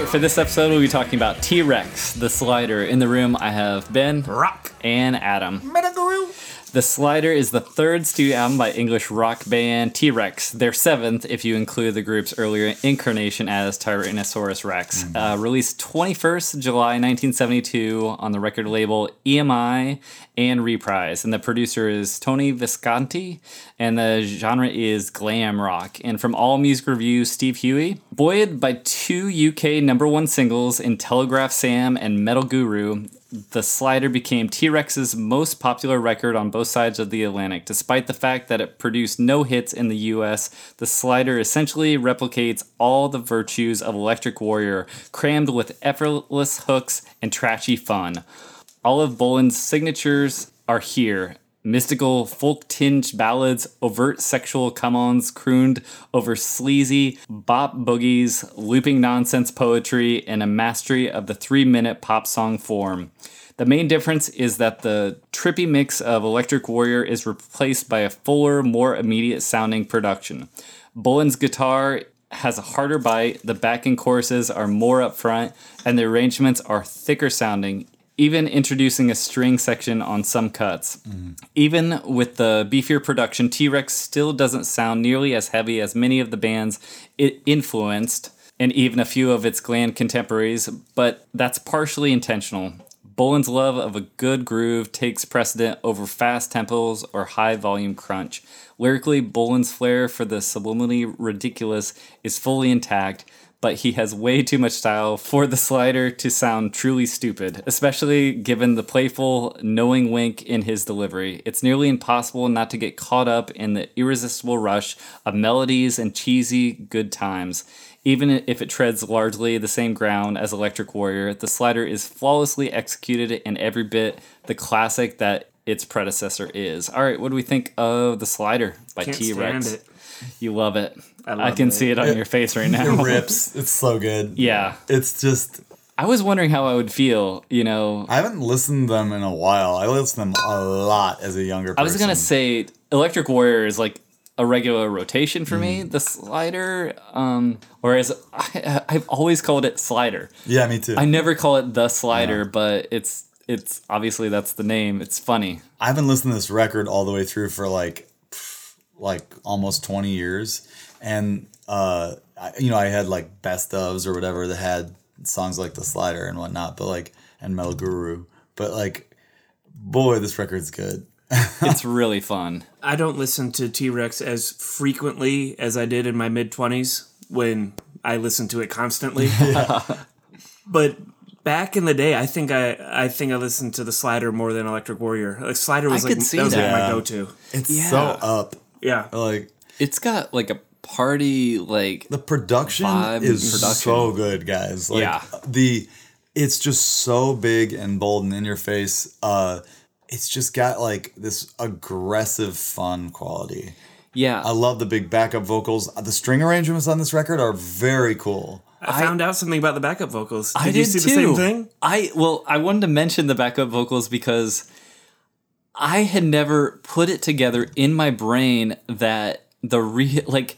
Right, for this episode, we'll be talking about T Rex, the slider. In the room, I have Ben, Rock. and Adam. The Slider is the third studio album by English rock band T Rex, their seventh if you include the group's earlier incarnation as Tyrannosaurus Rex. Uh, released 21st July 1972 on the record label EMI and Reprise. And the producer is Tony Visconti, and the genre is glam rock. And from All Music Review, Steve Huey. Buoyed by two UK number one singles in Telegram Sam and Metal Guru, the Slider became T Rex's most popular record on both sides of the Atlantic. Despite the fact that it produced no hits in the US, the Slider essentially replicates all the virtues of Electric Warrior, crammed with effortless hooks and trashy fun. All of Bolan's signatures are here. Mystical, folk tinged ballads, overt sexual come ons crooned over sleazy bop boogies, looping nonsense poetry, and a mastery of the three minute pop song form. The main difference is that the trippy mix of Electric Warrior is replaced by a fuller, more immediate sounding production. Bolan's guitar has a harder bite, the backing choruses are more upfront, and the arrangements are thicker sounding, even introducing a string section on some cuts. Mm-hmm. Even with the beefier production, T Rex still doesn't sound nearly as heavy as many of the bands it influenced, and even a few of its glam contemporaries, but that's partially intentional. Bolan's love of a good groove takes precedent over fast tempos or high volume crunch. Lyrically, Bolan's flair for the subliminally ridiculous is fully intact, but he has way too much style for the slider to sound truly stupid, especially given the playful, knowing wink in his delivery. It's nearly impossible not to get caught up in the irresistible rush of melodies and cheesy good times. Even if it treads largely the same ground as Electric Warrior, the slider is flawlessly executed in every bit the classic that its predecessor is. All right, what do we think of the slider by T Rex? You love it. I, love can it. see it on your face right now. rips. It's so good. Yeah. It's just I was wondering how I would feel, you know. I haven't listened to them in a while. I listened to them a lot as a younger person. I was going to say Electric Warrior is like a regular rotation for Mm. me, the slider. Um, whereas I, I've always called it slider. Yeah, me too. I never call it the slider, but it's it's obviously that's the name. It's funny. I haven't listened to this record all the way through for like like almost 20 years and uh I, you know I had like best ofs or whatever that had songs like the slider and whatnot but like and metal guru but like boy this record's good It's really fun. I don't listen to T Rex as frequently as I did in my mid 20s when I listened to it constantly. but back in the day, I think I I think I listened to the Slider more than Electric Warrior. Like Slider was I like could see that was like my go-to. it's so up Yeah. like It's got like a party like the production Vibe is production. so good guys like Yeah. the it's just so big and bold and in your face uh it's just got like this aggressive fun quality yeah. I love the big backup vocals. The string arrangements on this record are very cool. I, found out something about the backup vocals. Did I you did see too. the same thing? I well, I wanted to mention the backup vocals because I had never put it together in my brain that the re like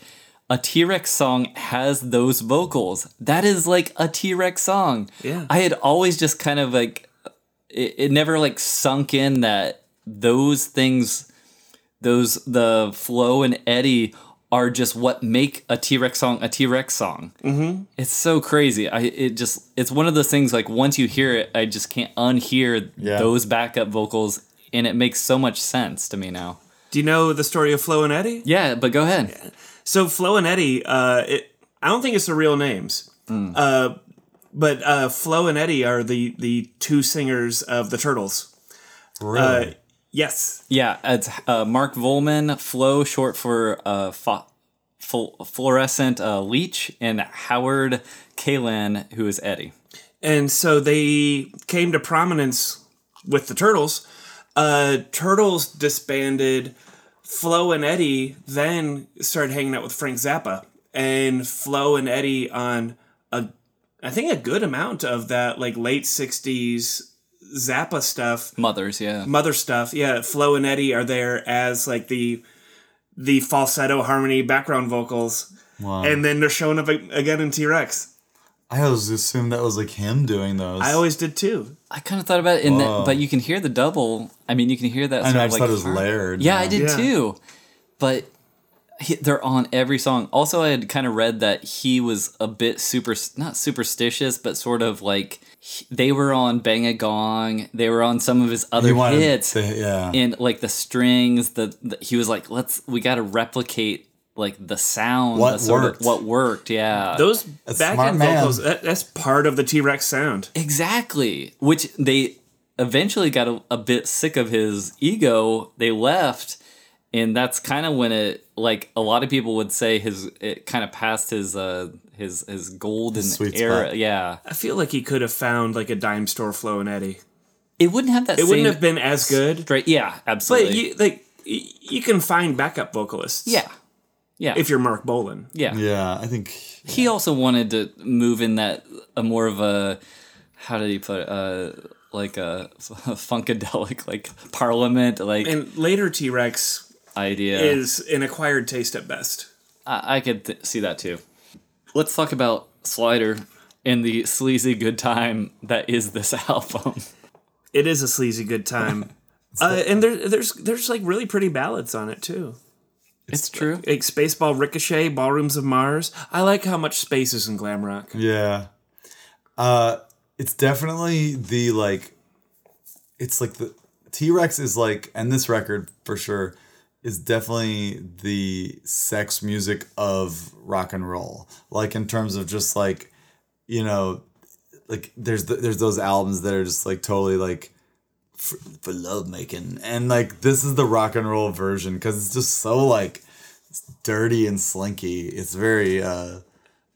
a T-Rex song has those vocals. That is like a T-Rex song. Yeah. I had always just kind of like it, it never like sunk in that those things those the Flo and Eddie are just what make a T-Rex song a T-Rex song. Mm-hmm. It's so crazy. I it just it's one of those things like once you hear it, I just can't unhear Yeah. those backup vocals, and it makes so much sense to me now. Do you know the story of Flo and Eddie? Yeah, but go ahead. So Flo and Eddie, uh, it, I don't think it's the real names, uh, but uh, Flo and Eddie are the the two singers of the Turtles. Really? Uh, yes, Yeah, it's uh, Mark Volman, Flo, short for uh, fo- fl- fluorescent uh, leech, and Howard Kaylan, who is Eddie. and so they came to prominence with the Turtles. Uh, Turtles disbanded. Flo and Eddie then started hanging out with Frank Zappa, and Flo and Eddie on a, I think a good amount of that like late '60s Zappa stuff Mothers, yeah. mother stuff. Yeah, Flo and Eddie are there as like the the falsetto harmony background vocals, wow. and then they're showing up again in T Rex. I always assumed that was like him doing those. I always did too. I kind of thought about it, in Whoa. that, but you can hear the double. I mean, you can hear that. I sort know, I just like thought it was har- layered. Yeah, I did Yeah. too. But he, they're on every song. Also, I had kind of read that he was a bit super, not superstitious, but sort of like he- they were on Bang a Gong. They were on some of his other He hits, to- yeah. and like the strings. The, the he was like, let's we got to replicate like the sound. What the sort of- worked. what worked? Yeah. Those A back end man. vocals, that, that's part of the T Rex sound. Exactly. Which they eventually got a, a bit sick of his ego. They left, and that's kind of when it like a lot of people would say his it kind of passed his uh his his golden sweet era. spot. Yeah, I feel like he could have found like a dime store Flo and Eddie. it wouldn't have that. It same wouldn't have been as good, straight. Yeah, absolutely. but you like you can find backup vocalists. yeah, yeah, if you're Marc Bolan. yeah. Yeah, I think He also wanted to move in that a more of a how did he put it? Uh, like a funkadelic like parliament like And later T Rex idea is an acquired taste at best. I, I could th- see that too. Let's talk about Slider and the sleazy good time that is this album. It is a sleazy good time. uh, and there, there's there's like really pretty ballads on it too. It's true. Like Spaceball Ricochet, Ballrooms of Mars. I like how much space is in glam rock. Yeah. Uh it's definitely the like it's like the T-Rex is like and this record for sure is definitely the sex music of rock and roll. Like in terms of just like you know like there's the, there's those albums that are just like totally like for, for love making and like this is the rock and roll version cuz it's just so like dirty and slinky. It's very uh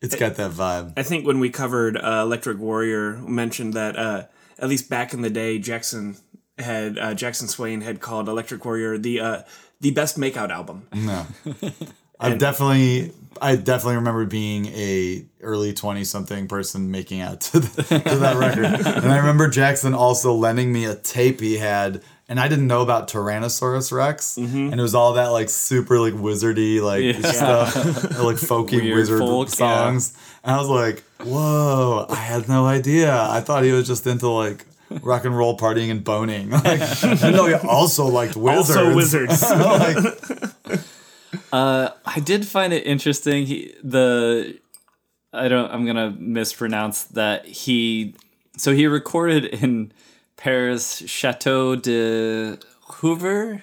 it's got that vibe. I think when we covered uh, Electric Warrior, mentioned that uh, at least back in the day, Jackson had uh, Jackson Swain had called Electric Warrior the uh, the best makeout album. No. I definitely I definitely remember being a early 20 something person making out to, the, to that record. and I remember Jackson also lending me a tape he had and I didn't know about Tyrannosaurus Rex mm-hmm. and it was all that like super like wizardy like Yeah. stuff like folky Weird wizard folk, yeah. songs. And I was like, "Whoa, I had no idea. I thought he was just into like rock and roll partying and boning. Like, I know he also liked wizards. Also wizards. like, I did find it interesting. He the I don't I'm gonna mispronounce that he so he recorded in Paris Chateau de Hoover.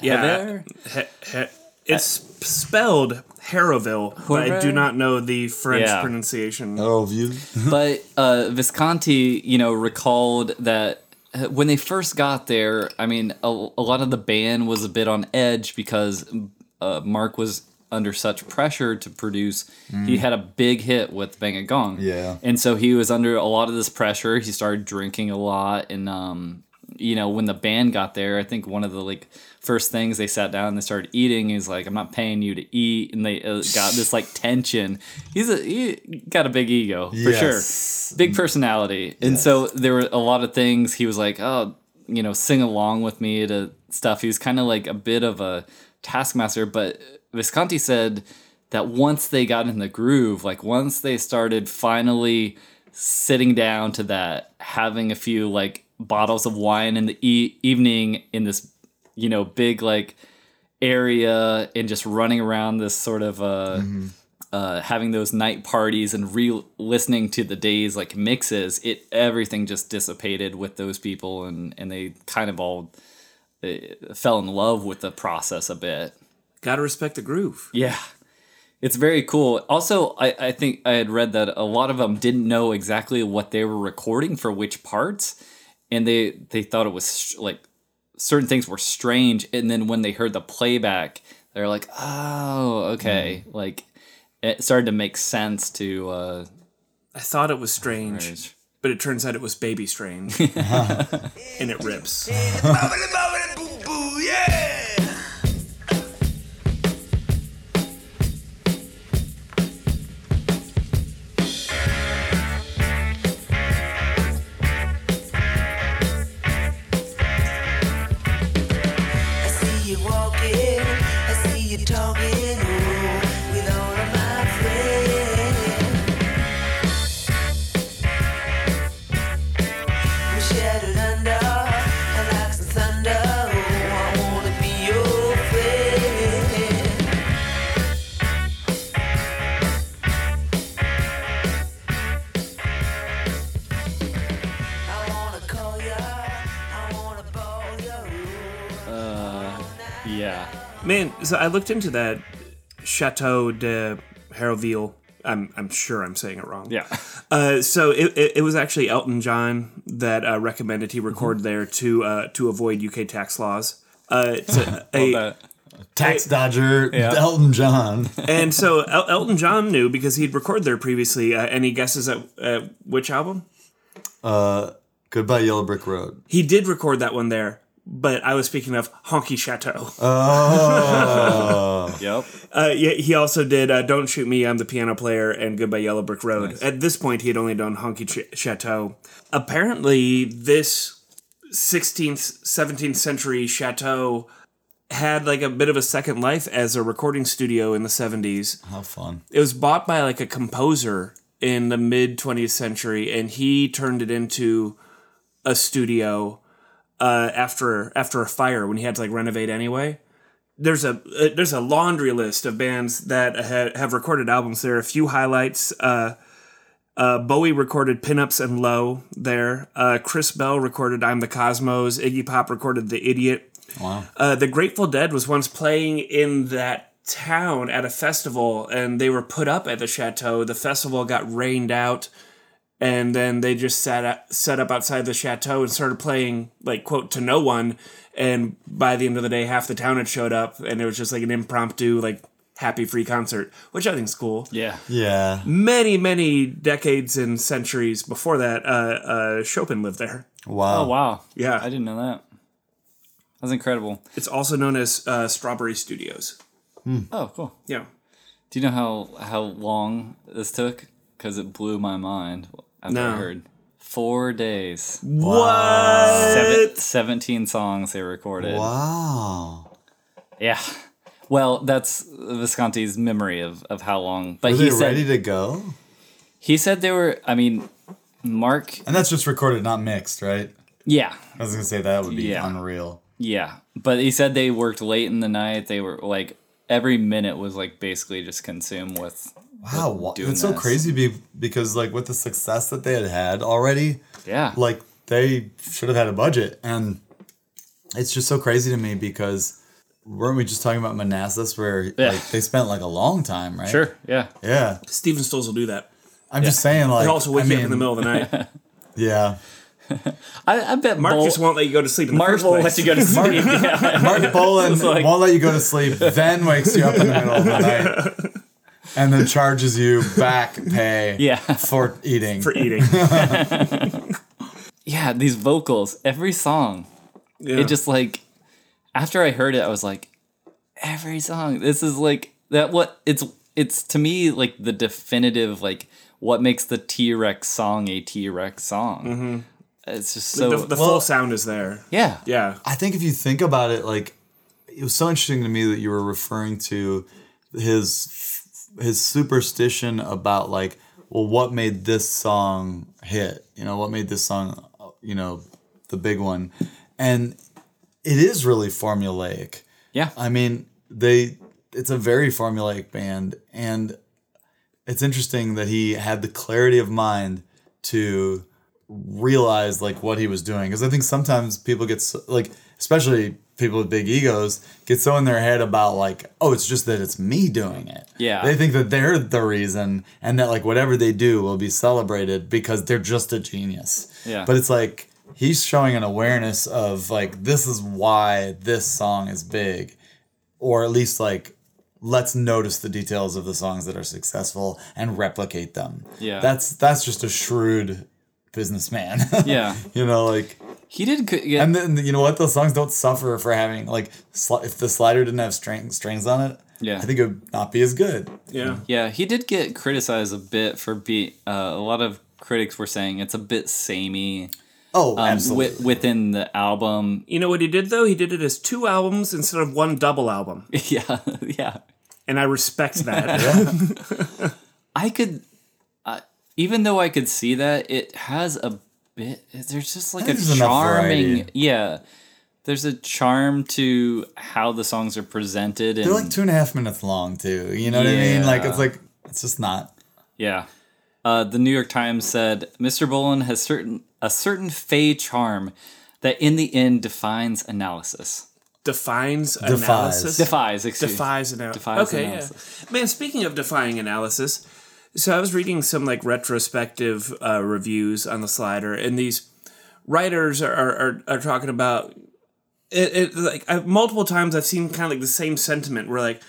yeah, he- he- it's spelled Harrowville, but I do not know the French Yeah. pronunciation. oh, view. but uh, Visconti, you know, recalled that uh, when they first got there, I mean, a, a lot of the band was a bit on edge because uh, Mark was under such pressure to produce. He had a big hit with Bang a Gong, Yeah. and so he was under a lot of this pressure. He started drinking a lot, and um, you know, when the band got there, I think one of the like first things they sat down and they started eating is like, "I'm not paying you to eat," and they uh, got this like tension. He's a he got a big ego for Yes. sure, big personality, and so there were a lot of things he was like, "Oh, you know, sing along with me to stuff." He was kind of like a bit of a taskmaster, but Visconti said that once they got in the groove, like once they started finally sitting down to that, having a few like bottles of wine in the e- evening in this, you know, big like area and just running around this sort of uh, uh, having those night parties and re listening to the days like mixes, it everything just dissipated with those people and and they kind of all fell in love with the process a bit. Gotta respect the groove. Yeah. It's very cool. Also, I, I think I had read that a lot of them didn't know exactly what they were recording for which parts, and they they thought it was like certain things were strange, and then when they heard the playback, they're like, "Oh, okay." Like it started to make sense to. Uh, I thought it was Strange. But it turns out it was baby strange. and it rips. So I looked into that Chateau de Hérouville. I'm I'm sure I'm saying it wrong. Yeah. Uh, so it, it, it was actually Elton John that uh, recommended he record there to uh, to avoid UK tax laws. Uh, it's a- a- Tax dodger Yeah. Elton John. and so El- Elton John knew because he'd recorded there previously. Uh, any guesses at, at which album? Uh, Goodbye Yellow Brick Road. He did record that one there, but I was speaking of Honky Chateau. Oh, yep. Uh, yeah, he also did uh, "Don't Shoot Me, I'm the Piano Player" and "Goodbye Yellow Brick Road." At this point, he had only done "Honky Ch- Chateau." Apparently, this 16th, 17th century chateau had like a bit of a second life as a recording studio in the 70s. how fun! It was bought by like a composer in the mid 20th century, and he turned it into a studio uh, after after a fire when he had to like renovate anyway. There's a uh, there's a laundry list of bands that ha- have recorded albums. There are a few highlights. Uh, uh, Bowie recorded Pinups and Low there. Uh, Chris Bell recorded I'm the Cosmos. Iggy Pop recorded The Idiot. Wow. Uh, the Grateful Dead was once playing in that town at a festival, and they were put up at the chateau. The festival got rained out, and then they just sat up, set up outside the chateau and started playing like quote to no one. And by the end of the day, half the town had showed up, and it was just like an impromptu like happy free concert, which I think is cool. Yeah. Yeah. Many many decades and centuries before that, uh, uh, Chopin lived there. Wow. Oh wow. Yeah. I didn't know that. That's incredible. It's also known as uh, Strawberry Studios. Oh, cool. Yeah. Do you know how how long this took? Because it blew my mind after I No. heard four days. What? Seven, 17 songs they recorded. Wow. Yeah. Well, that's Visconti's memory of, of how long. But Were he said ready to go? he said they were. I mean, Mark. And that's just recorded, not mixed, right? Yeah, I was gonna say that would be Yeah. unreal. yeah. But he said they worked late in the night. They were like every minute was like basically just consumed with. Wow, wa- doing it's so this. crazy be, because like with the success that they had had already, Yeah. like they should have had a budget, and it's just so crazy to me because weren't we just talking about Manassas where Yeah. like they spent like a long time, right? Sure. Yeah. Yeah, Steven Stills will do that. I'm just saying like He'll also wake I you mean, up in the middle of the night. Yeah, I, I bet Mark Bull- just won't let you go to sleep in the Mark first will place. let you go to sleep. yeah. Marc Bolan like- won't let you go to sleep, then wakes you up in the middle of the night, and then charges you back pay Yeah. for eating. for eating. yeah, these vocals, every song, Yeah. it just like after I heard it, I was like, every song. This is like that. What it's it's to me like the definitive like what makes the T Rex song a T Rex song. Mm-hmm. It's just so the the Well- full sound is there. yeah Yeah. I think if you think about it, like it was so interesting to me that you were referring to his his superstition about like, well, what made this song hit? You know, what made this song, you know, the big one, and it is really formulaic. yeah I mean, they it's a very formulaic band and it's interesting that he had the clarity of mind to realize like what he was doing because i think sometimes people get so, like especially people with big egos get so in their head about like oh it's just that it's me doing it Yeah. they think that they're the reason and that like whatever they do will be celebrated because they're just a genius Yeah. but it's like he's showing an awareness of like this is why this song is big or at least like let's notice the details of the songs that are successful and replicate them Yeah. that's that's just a shrewd businessman Yeah. you know like He did. co- Yeah, and then you know what those songs don't suffer for having like sli- if the slider didn't have string strings on it Yeah. i think it would not be as good Yeah. yeah, he did get criticized a bit for being. Uh, a lot of critics were saying it's a bit samey oh um, absolutely wi- within the album. You know what he did though? He did it as two albums instead of one double album, yeah, yeah. and I respect that. I could, uh, even though I could see that, it has a bit. There's just like a There's enough charming, yeah. There's a charm to how the songs are presented, and they're like two and a half minutes long too you know what i mean like it's like it's just not yeah. Uh, the New York Times said Mr. Bolan has certain a certain fey charm that, in the end, defines analysis. Defines Defies. analysis. Defies, excuse. Defies analysis. Defies okay, analysis. yeah. Man, speaking of defying analysis, so I was reading some like retrospective uh, reviews on the slider, and these writers are are, are talking about it. it like I, multiple times, I've seen kind of like the same sentiment where like.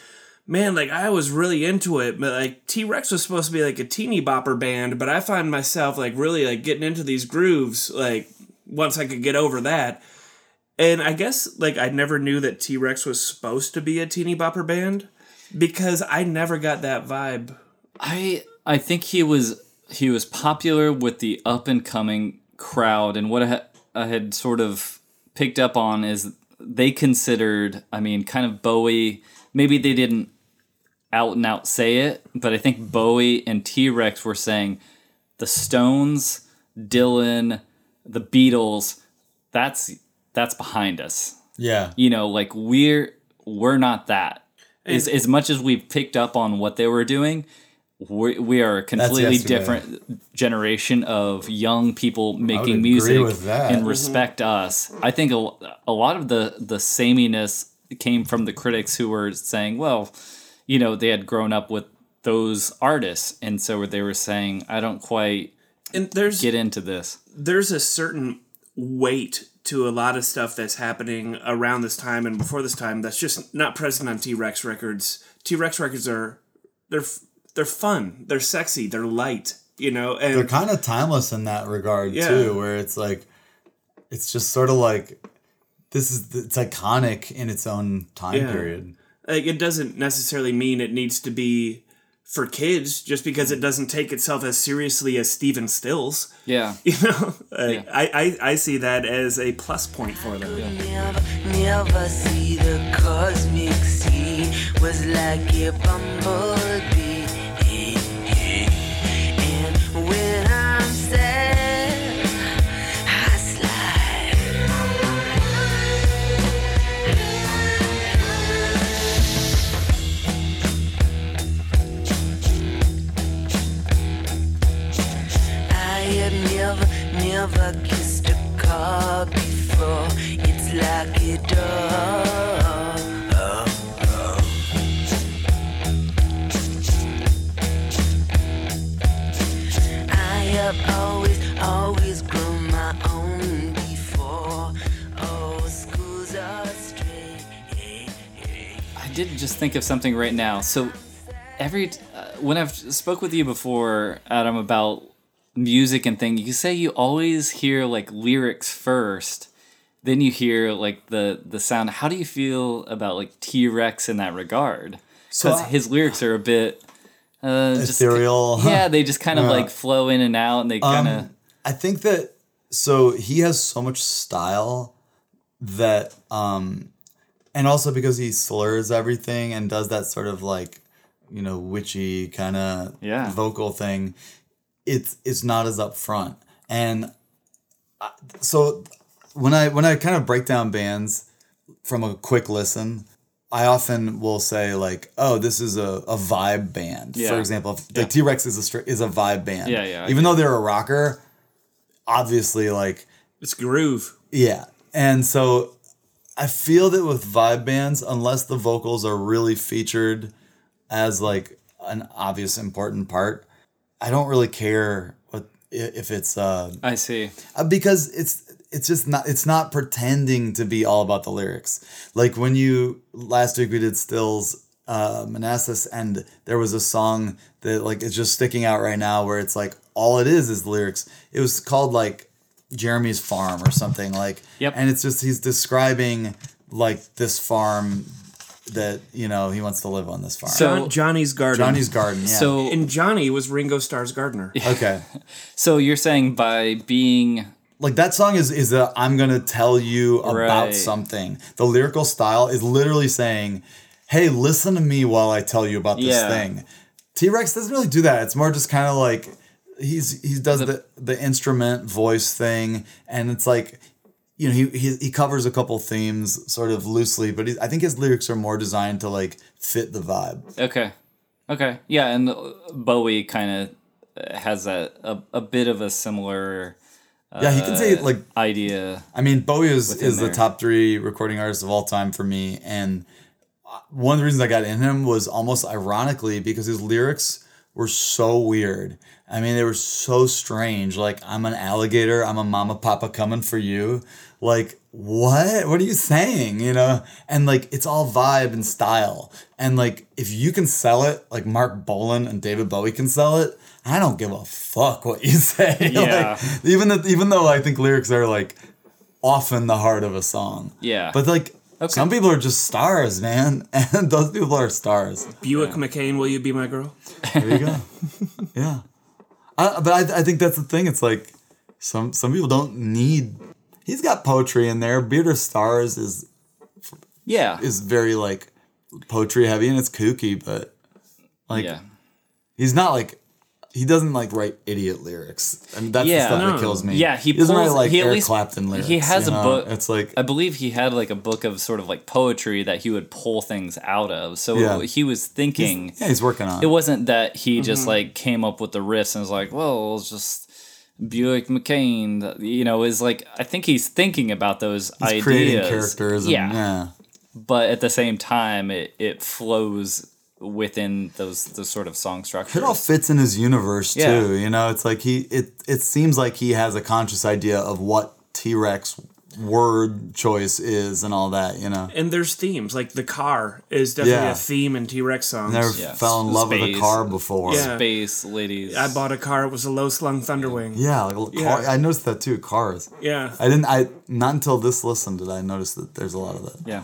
Man, like I was really into it, but like T Rex was supposed to be like a teeny bopper band, but I find myself like really like getting into these grooves like once I could get over that. And I guess like I never knew that T Rex was supposed to be a teeny bopper band because I never got that vibe. I I think he was he was popular with the up and coming crowd, and what I, ha- I had sort of picked up on is they considered, I mean, kind of Bowie. Maybe they didn't out and out say it, but I think Bowie and T Rex were saying the Stones, Dylan, the Beatles. That's that's behind us. yeah You know, like we're we're not that. As, as much as we've picked up on what they were doing, we, we are a completely different generation of young people making music with that. and respect us. I think a, a lot of the the sameness came from the critics who were saying, well, you know, they had grown up with those artists, and so they were saying, I don't quite And there's get into this. there's a certain weight to a lot of stuff that's happening around this time and before this time that's just not present on T Rex records. T Rex records are they're f- they're fun, they're sexy, they're light, you know, and they're kind of timeless in that regard Yeah. too where it's like it's just sort of like this is it's iconic in its own time Yeah. period like it doesn't necessarily mean it needs to be for kids just because it doesn't take itself as seriously as Steven Stills. Yeah. You know, Like, Yeah. I, I I see that as a plus point for them. Never, never think of something right now. So every uh, when I've spoke with you before, Adam, about music and thing, you say you always hear like lyrics first, then you hear like the the sound. How do you feel about like T Rex in that regard? Because I- his lyrics are a bit uh, just- Ethereal. yeah, they just kind of Yeah. like flow in and out, and they kind of I think that so he has so much style that um and also because he slurs everything and does that sort of like you know witchy kind of Yeah. vocal thing it's it's not as upfront and I, so when I when I kind of break down bands from a quick listen I often will say like, oh, this is a, a vibe band. Yeah. For example, if, the T Rex is a is a vibe band. Yeah, yeah, Even though they're a rocker, obviously, like It's groove. yeah, and so I feel that with vibe bands, unless the vocals are really featured as like an obvious important part, I don't really care what if it's uh I see. uh, because it's it's just not it's not pretending to be all about the lyrics like when you last week we did stills uh manassas and there was a song that like is just sticking out right now where it's like all it is is the lyrics it was called like jeremy's farm or something like Yep. and it's just he's describing like this farm that you know he wants to live on this farm So- Johnny's Garden. johnny's garden yeah So and Johnny was Ringo Starr's gardener. okay so you're saying by being like that song is is a I'm gonna tell you about Right. something. The lyrical style is literally saying, "Hey, listen to me while I tell you about this Yeah. thing." T Rex doesn't really do that. It's more just kind of like he's he does the, the instrument voice thing, and it's like you know he he, he covers a couple themes sort of loosely, but he, I think his lyrics are more designed to like fit the vibe. okay, okay, yeah, and uh, Bowie kind of has a, a a bit of a similar yeah, he can say like idea. I mean, Bowie is, is the top three recording artist of all time for me. And uh, one of the reasons I got in him was almost ironically because his lyrics were so weird. I mean, they were so strange. Like, I'm an alligator, I'm a mama papa coming for you. Like, what? What are you saying? You know? And like, it's all vibe and style. And like, if you can sell it, like Marc Bolan and David Bowie can sell it, I don't give a fuck what you say. Yeah. like, even that, even though I think lyrics are like often the heart of a song. Yeah. But like some people are just stars, man, and those people are stars. Buick Mackane, will you be my girl? There you go. yeah. I, but I, I think that's the thing. It's like some some people don't need. He's got poetry in there. Beard of Stars is Yeah, is very like poetry heavy and it's kooky, but like yeah, he's not like he doesn't like write idiot lyrics. I mean that's Yeah. the stuff No. that kills me. Yeah, he doesn't write like he at Eric least- Clapton lyrics. he has a know? book- It's like I believe he had like a book of sort of like poetry that he would pull things out of. So Yeah. he was thinking. yeah, he's working on. It it. wasn't that he mm-hmm. just like came up with the riffs and was like, well, it's just Buick Mackane. You know, is like I think he's thinking about those He's ideas. creating characters. And, yeah. yeah. but at the same time, it it flows within those those sort of song structures. It all fits in his universe Yeah. too. You know, it's like he it it seems like he has a conscious idea of what T Rex word choice is and all that. You know, And there's themes. Like the car is definitely Yeah. a theme in T Rex songs. never Yeah. fell in love with a car before. Yeah. Space ladies. I bought a car. It was a low slung Thunderwing. Yeah, like a car, Yeah. I noticed that too. Cars. Yeah. I didn't. I not until this listen did I notice that there's a lot of that. Yeah.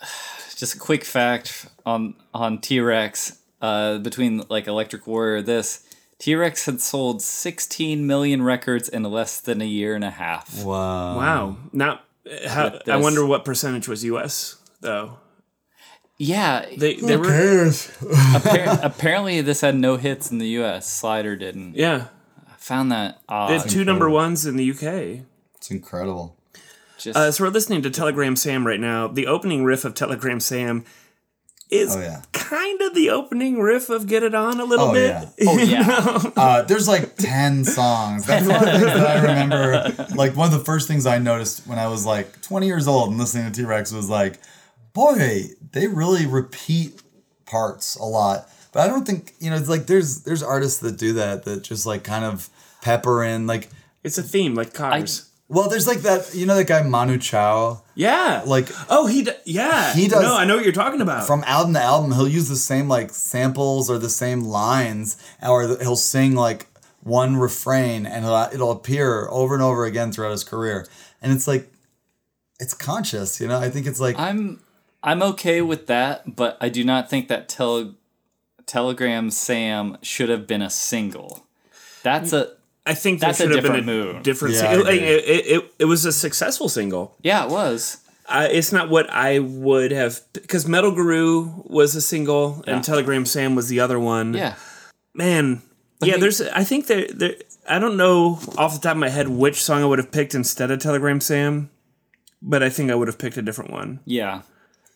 Just a quick fact on on T Rex. Uh, between like Electric Warrior, this T Rex had sold 16 million records in less than a year and a half. Wow. Wow. Not. uh, How, With I wonder what percentage was U.S. though. Yeah, They they were appar- apparently this had no hits in the U.S. Slider didn't. yeah. I found that They odd. had two number ones in the U.K. It's incredible. Just Uh, so we're listening to Telegram Sam right now. The opening riff of Telegram Sam is Oh yeah. kind of the opening riff of Get It On a little Oh bit. yeah. oh yeah, Uh, there's like 10 songs. That's one of the things that I remember. Like, one of the first things I noticed when I was like 20 years old and listening to T Rex was like, boy, they really repeat parts a lot. But I don't think, you know, it's like there's there's artists that do that, that just like kind of pepper in. Like, It's a theme, like cars. Well, there's like that, you know, that guy Manu Chao? yeah. Like, oh, he d- yeah. He does- No, I know what you're talking about. from album to album, he'll use the same like samples or the same lines, or he'll sing like one refrain, and it'll, it'll appear over and over again throughout his career. And it's like, it's conscious, you know. I think it's like, I'm I'm okay with that, but I do not think that tele, Telegram Sam should have been a single. That's a I think That's there a should have been a different move. different Yeah, single. It, it, it, it was a successful single. yeah, it was. Uh, it's not what I would have because Metal Guru was a single Yeah. and Telegram Sam was the other one. Yeah, man. yeah, me- there's. I think there. There. I don't know off the top of my head which song I would have picked instead of Telegram Sam, but I think I would have picked a different one. yeah.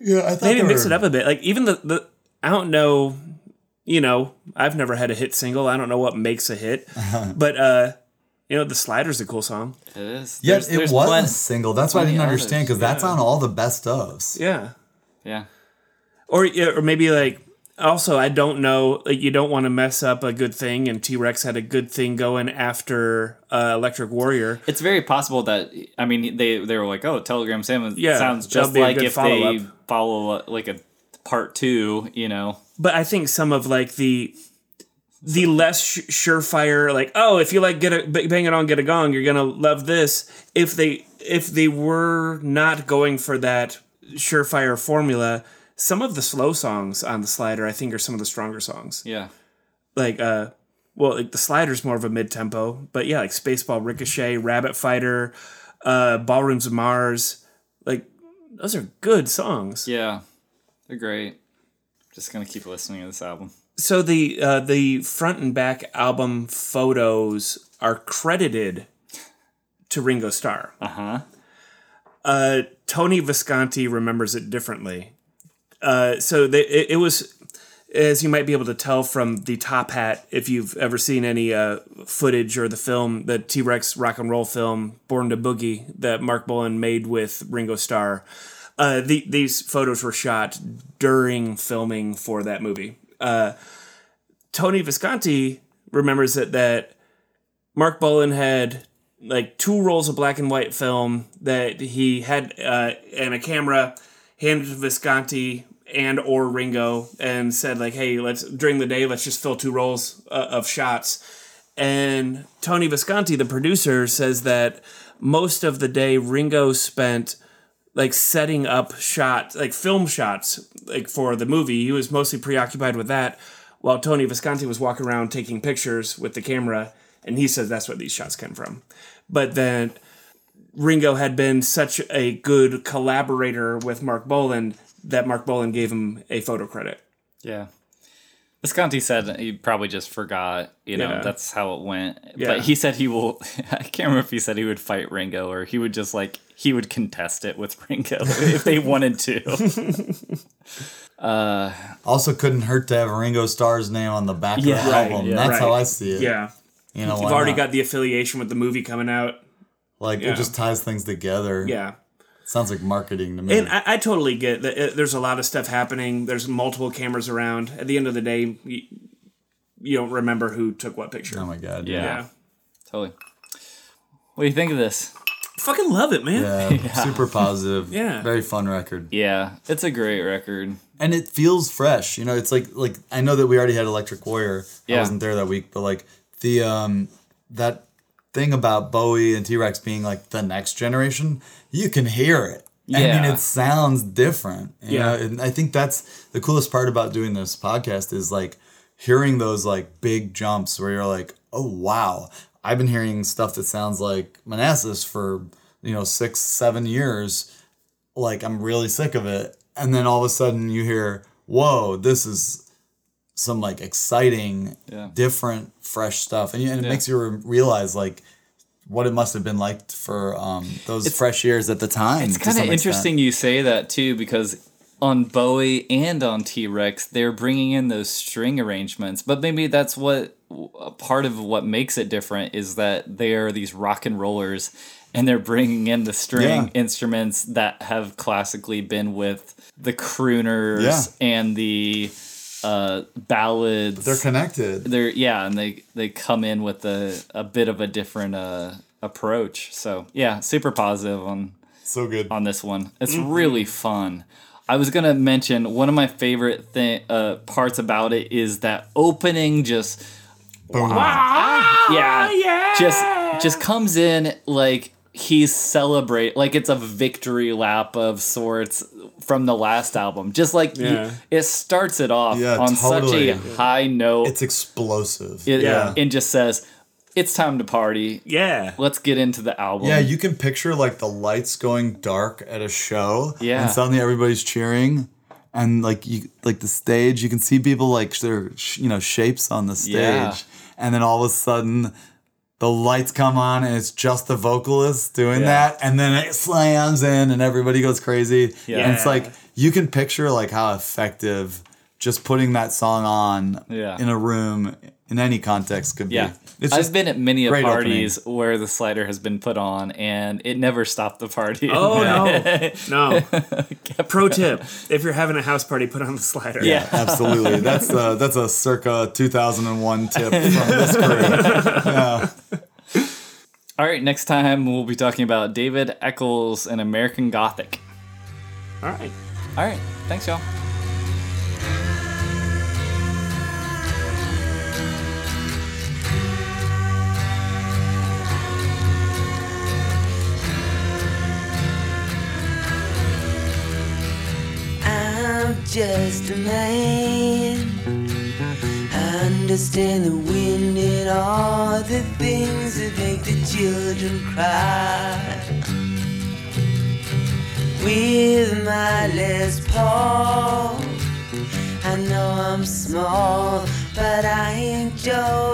Yeah, I thought maybe mix were- it up a bit. Like even the the I don't know, you know, I've never had a hit single. I don't know what makes a hit, but uh, you know, the Slider's a cool song. It is. Yeah, There's- it there's was plenty- a single. That's why I didn't understand because that's on all the best ofs. Yeah, Yeah. or or maybe like also I don't know. Like you don't want to mess up a good thing, and T Rex had a good thing going after uh, Electric Warrior. It's very possible that I mean they they were like, oh, Telegram Sam Yeah, sounds just like if they follow-up. follow uh, like a part two, you know. But I think some of like the the less sh- surefire, like oh, if you like get a bang it on, get a gong, you're gonna love this. If they if they were not going for that surefire formula, some of the slow songs on the slider, I think, are some of the stronger songs. Yeah. Like uh, well, like the slider's more of a mid tempo, but yeah, like Spaceball, Ricochet, Rabbit Fighter, uh, Ballrooms of Mars, like those are good songs. Yeah. They're great. Just gonna keep listening to this album. so the uh, the front and back album photos are credited to Ringo Starr. Uh-huh. Uh Tony Visconti remembers it differently. Uh, so they, it, it was, as you might be able to tell from the top hat, if you've ever seen any uh, footage or the film, the T Rex rock and roll film Born to Boogie that Marc Bolan made with Ringo Starr. Uh, the, these photos were shot during filming for that movie. Uh, Tony Visconti remembers that that Marc Bolan had like two rolls of black and white film that he had uh, and a camera handed to Visconti and or Ringo and said like, hey, let's during the day let's just fill two rolls uh, of shots. And Tony Visconti, the producer, says that most of the day Ringo spent like setting up shots, like film shots, like for the movie. He was mostly preoccupied with that, while Tony Visconti was walking around taking pictures with the camera, and he says that's where these shots come from. But then Ringo had been such a good collaborator with Marc Bolan that Marc Bolan gave him a photo credit. Yeah. Visconti said he probably just forgot, you know, Yeah. that's how it went. Yeah. But he said he will, I can't remember if he said he would fight Ringo or he would just like, he would contest it with Ringo if they wanted to. Uh, also, couldn't hurt to have Ringo Starr's name on the back Yeah, of the right, album. yeah. That's Right. how I see it. Yeah. you know, You've already not? got the affiliation with the movie coming out. like yeah. it just ties things together. Yeah. Sounds like marketing to me. And I, I totally get that uh, there's a lot of stuff happening. There's multiple cameras around. At the end of the day, you, you don't remember who took what picture. oh my god. Yeah. yeah. totally. What do you think of this? Fucking love it, man. Yeah, super positive. Yeah. very fun record, Yeah, it's a great record. and it feels fresh. You know, it's like like I know that we already had Electric Warrior. Yeah. I wasn't there that week, but like the um that thing about Bowie and T Rex being like the next generation, you can hear it. Yeah. I mean, it sounds different. You Yeah. know? and I think that's the coolest part about doing this podcast is like hearing those like big jumps where you're like, oh wow, I've been hearing stuff that sounds like Manassas for you know six, seven years. Like I'm really sick of it, and then all of a sudden you hear, whoa, this is some like exciting, Yeah. different, fresh stuff, and, and it Yeah. makes you realize like what it must have been like for um, those fresh years at the time. It's kind of some extent. interesting you say that too because on Bowie and on T Rex, they're bringing in those string arrangements. But maybe that's what a part of what makes it different is that they are these rock and rollers and they're bringing in the string Yeah. instruments that have classically been with the crooners Yeah. and the uh, ballads. They're connected. they're yeah, and they they come in with a a bit of a different uh, approach. So yeah, super positive on So good. on this one. It's Mm-hmm. really fun. I was gonna mention one of my favorite thing uh, parts about it is that opening just wow, yeah, yeah. just just comes in like he's celebrate like it's a victory lap of sorts from the last album. Just like he- Yeah. it starts it off Yeah, on totally. such a high note. It's explosive. it, Yeah. Uh, and just says it's time to party. Yeah. Let's get into the album. Yeah, you can picture like the lights going dark at a show. Yeah. And suddenly everybody's cheering. And like you like the stage, you can see people like their sh- you know shapes on the stage. Yeah. And then all of a sudden the lights come on and it's just the vocalist doing Yeah. that and then it slams in and everybody goes crazy Yeah. and it's like you can picture like how effective just putting that song on Yeah. in a room in any context could Yeah. be it's I've just been at many of great parties where the slider has been put on and it never stopped the party. Oh no, no. Pro tip: If you're having a house party, put on the slider. Yeah. absolutely that's a that's a circa 2001 tip from this crew All right, next time we'll be talking about David Ackles and American Gothic. All right. All right, thanks, y'all. Just a man. I understand the wind and all the things that make the children cry. With my Les Paul, I know I'm small, but I enjoy